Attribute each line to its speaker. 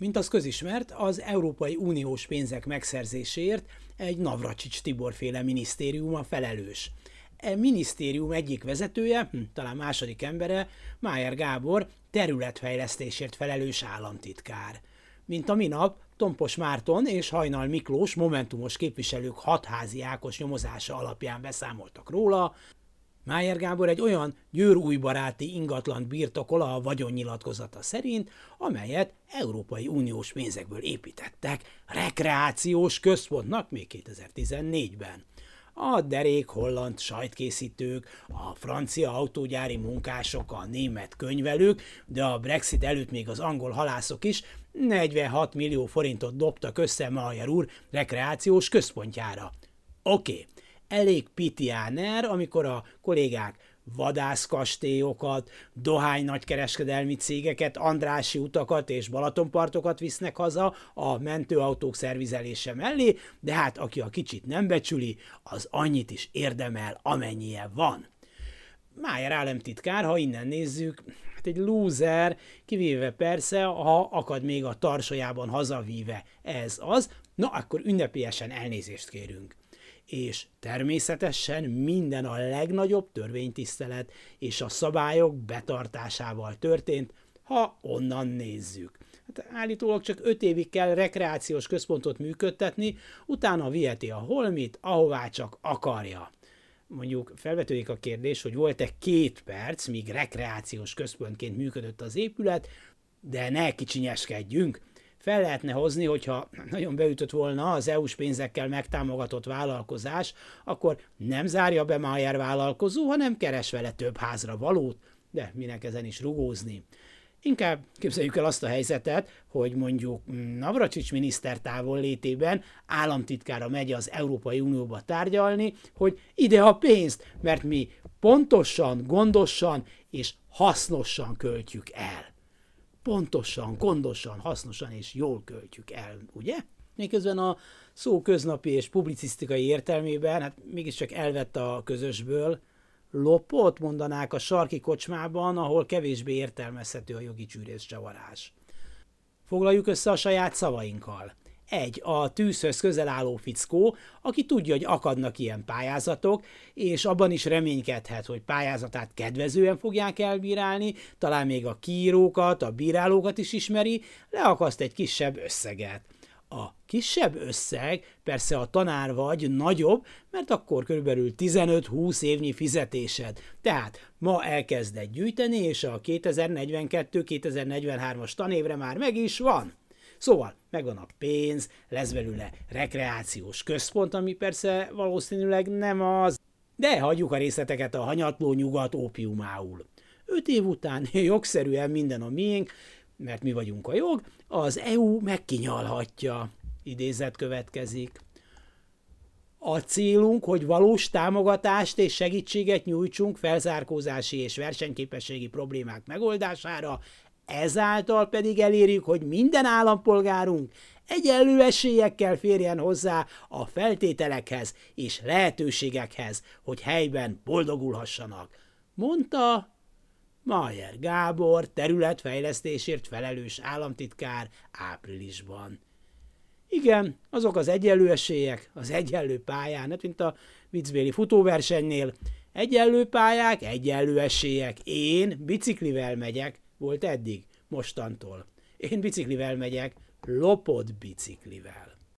Speaker 1: Mint az közismert, az Európai Uniós pénzek megszerzéséért egy Navracsics Tibor féle minisztérium a felelős. E minisztérium egyik vezetője, hm, talán második embere, Májer Gábor, területfejlesztésért felelős államtitkár. Mint a minap, Tompos Márton és Hajnal Miklós momentumos képviselők hatházi Ákos nyomozása alapján beszámoltak róla, Májer Gábor egy olyan győrújbaráti ingatlant birtokol a vagyonnyilatkozata szerint, amelyet Európai Uniós pénzekből építettek rekreációs központnak még 2014-ben. A derék holland sajtkészítők, a francia autógyári munkások, a német könyvelők, de a Brexit előtt még az angol halászok is 46 millió forintot dobtak össze Majer úr rekreációs központjára. Oké, okay elég pitiáner, amikor a kollégák vadászkastélyokat, dohány nagykereskedelmi cégeket, Andrási utakat és Balatonpartokat visznek haza a mentőautók szervizelése mellé, de hát aki a kicsit nem becsüli, az annyit is érdemel, amennyie van. Májer államtitkár, ha innen nézzük, hát egy lúzer, kivéve persze, ha akad még a tarsajában hazavíve ez az, na akkor ünnepélyesen elnézést kérünk és természetesen minden a legnagyobb törvénytisztelet és a szabályok betartásával történt, ha onnan nézzük. Hát állítólag csak öt évig kell rekreációs központot működtetni, utána viheti a holmit, ahová csak akarja. Mondjuk felvetődik a kérdés, hogy volt-e két perc, míg rekreációs központként működött az épület, de ne kicsinyeskedjünk, fel lehetne hozni, hogyha nagyon beütött volna az EU-s pénzekkel megtámogatott vállalkozás, akkor nem zárja be Mayer vállalkozó, hanem keres vele több házra valót, de minek ezen is rugózni. Inkább képzeljük el azt a helyzetet, hogy mondjuk Navracsics miniszter távol létében államtitkára megy az Európai Unióba tárgyalni, hogy ide a pénzt, mert mi pontosan, gondosan és hasznosan költjük el pontosan, gondosan, hasznosan és jól költjük el, ugye? Miközben a szó köznapi és publicisztikai értelmében, hát mégiscsak elvett a közösből, lopott, mondanák a sarki kocsmában, ahol kevésbé értelmezhető a jogi csűrész csavarás. Foglaljuk össze a saját szavainkkal. Egy, a tűzhöz közel álló fickó, aki tudja, hogy akadnak ilyen pályázatok, és abban is reménykedhet, hogy pályázatát kedvezően fogják elbírálni, talán még a kírókat, a bírálókat is ismeri, leakaszt egy kisebb összeget. A kisebb összeg persze a tanár vagy nagyobb, mert akkor körülbelül 15-20 évnyi fizetésed. Tehát ma elkezded gyűjteni, és a 2042-2043-as tanévre már meg is van. Szóval megvan a pénz, lesz belőle rekreációs központ, ami persze valószínűleg nem az, de hagyjuk a részleteket a hanyatló nyugat ópiumául. Öt év után jogszerűen minden a miénk, mert mi vagyunk a jog, az EU megkinyalhatja. Idézet következik. A célunk, hogy valós támogatást és segítséget nyújtsunk felzárkózási és versenyképességi problémák megoldására, ezáltal pedig elérjük, hogy minden állampolgárunk egyenlő esélyekkel férjen hozzá a feltételekhez és lehetőségekhez, hogy helyben boldogulhassanak, mondta Mayer Gábor területfejlesztésért felelős államtitkár áprilisban. Igen, azok az egyenlő esélyek az egyenlő pályán, hát mint a viccbéli futóversenynél, egyenlő pályák, egyenlő esélyek. Én biciklivel megyek, volt eddig, mostantól. Én biciklivel megyek, lopott biciklivel.